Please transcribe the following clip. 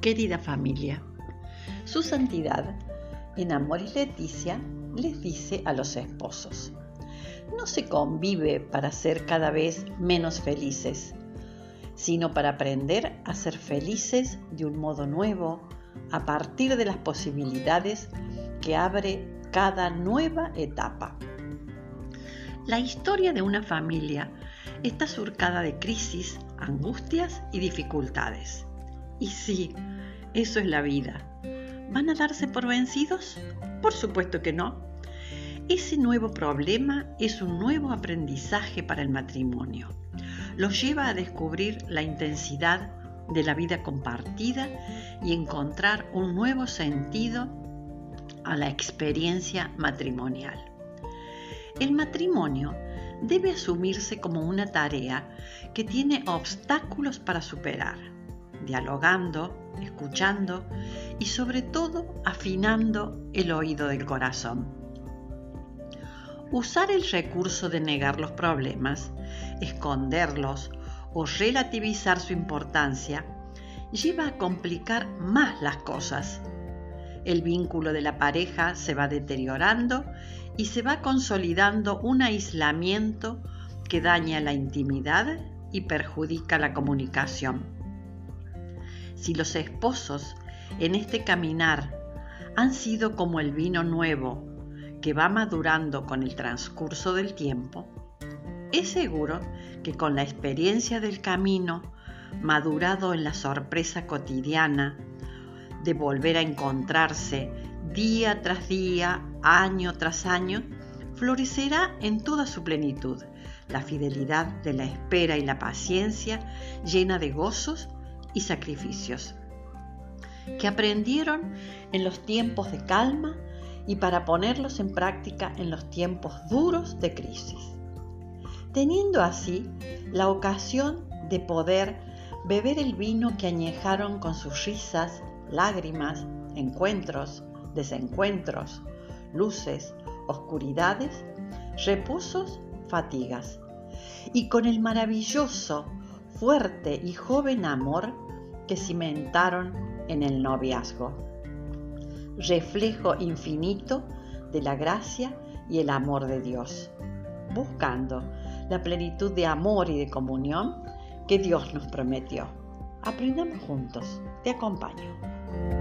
Querida familia, su santidad en Amor y Leticia les dice a los esposos, no se convive para ser cada vez menos felices, sino para aprender a ser felices de un modo nuevo a partir de las posibilidades que abre cada nueva etapa. La historia de una familia está surcada de crisis, angustias y dificultades. Y sí, eso es la vida. ¿Van a darse por vencidos? Por supuesto que no. Ese nuevo problema es un nuevo aprendizaje para el matrimonio. Los lleva a descubrir la intensidad de la vida compartida y encontrar un nuevo sentido a la experiencia matrimonial. El matrimonio debe asumirse como una tarea que tiene obstáculos para superar, dialogando, escuchando y sobre todo afinando el oído del corazón. Usar el recurso de negar los problemas, esconderlos o relativizar su importancia lleva a complicar más las cosas. El vínculo de la pareja se va deteriorando y se va consolidando un aislamiento que daña la intimidad y perjudica la comunicación. Si los esposos en este caminar han sido como el vino nuevo que va madurando con el transcurso del tiempo, es seguro que con la experiencia del camino, madurado en la sorpresa cotidiana de volver a encontrarse día tras día, año tras año, florecerá en toda su plenitud la fidelidad de la espera y la paciencia llena de gozos y sacrificios, que aprendieron en los tiempos de calma y para ponerlos en práctica en los tiempos duros de crisis, teniendo así la ocasión de poder beber el vino que añejaron con sus risas, lágrimas, encuentros, desencuentros, luces, oscuridades, reposos, fatigas, y con el maravilloso, fuerte y joven amor que cimentaron en el noviazgo. Reflejo infinito de la gracia y el amor de Dios, buscando la plenitud de amor y de comunión que Dios nos prometió. Aprendamos juntos. Te acompaño.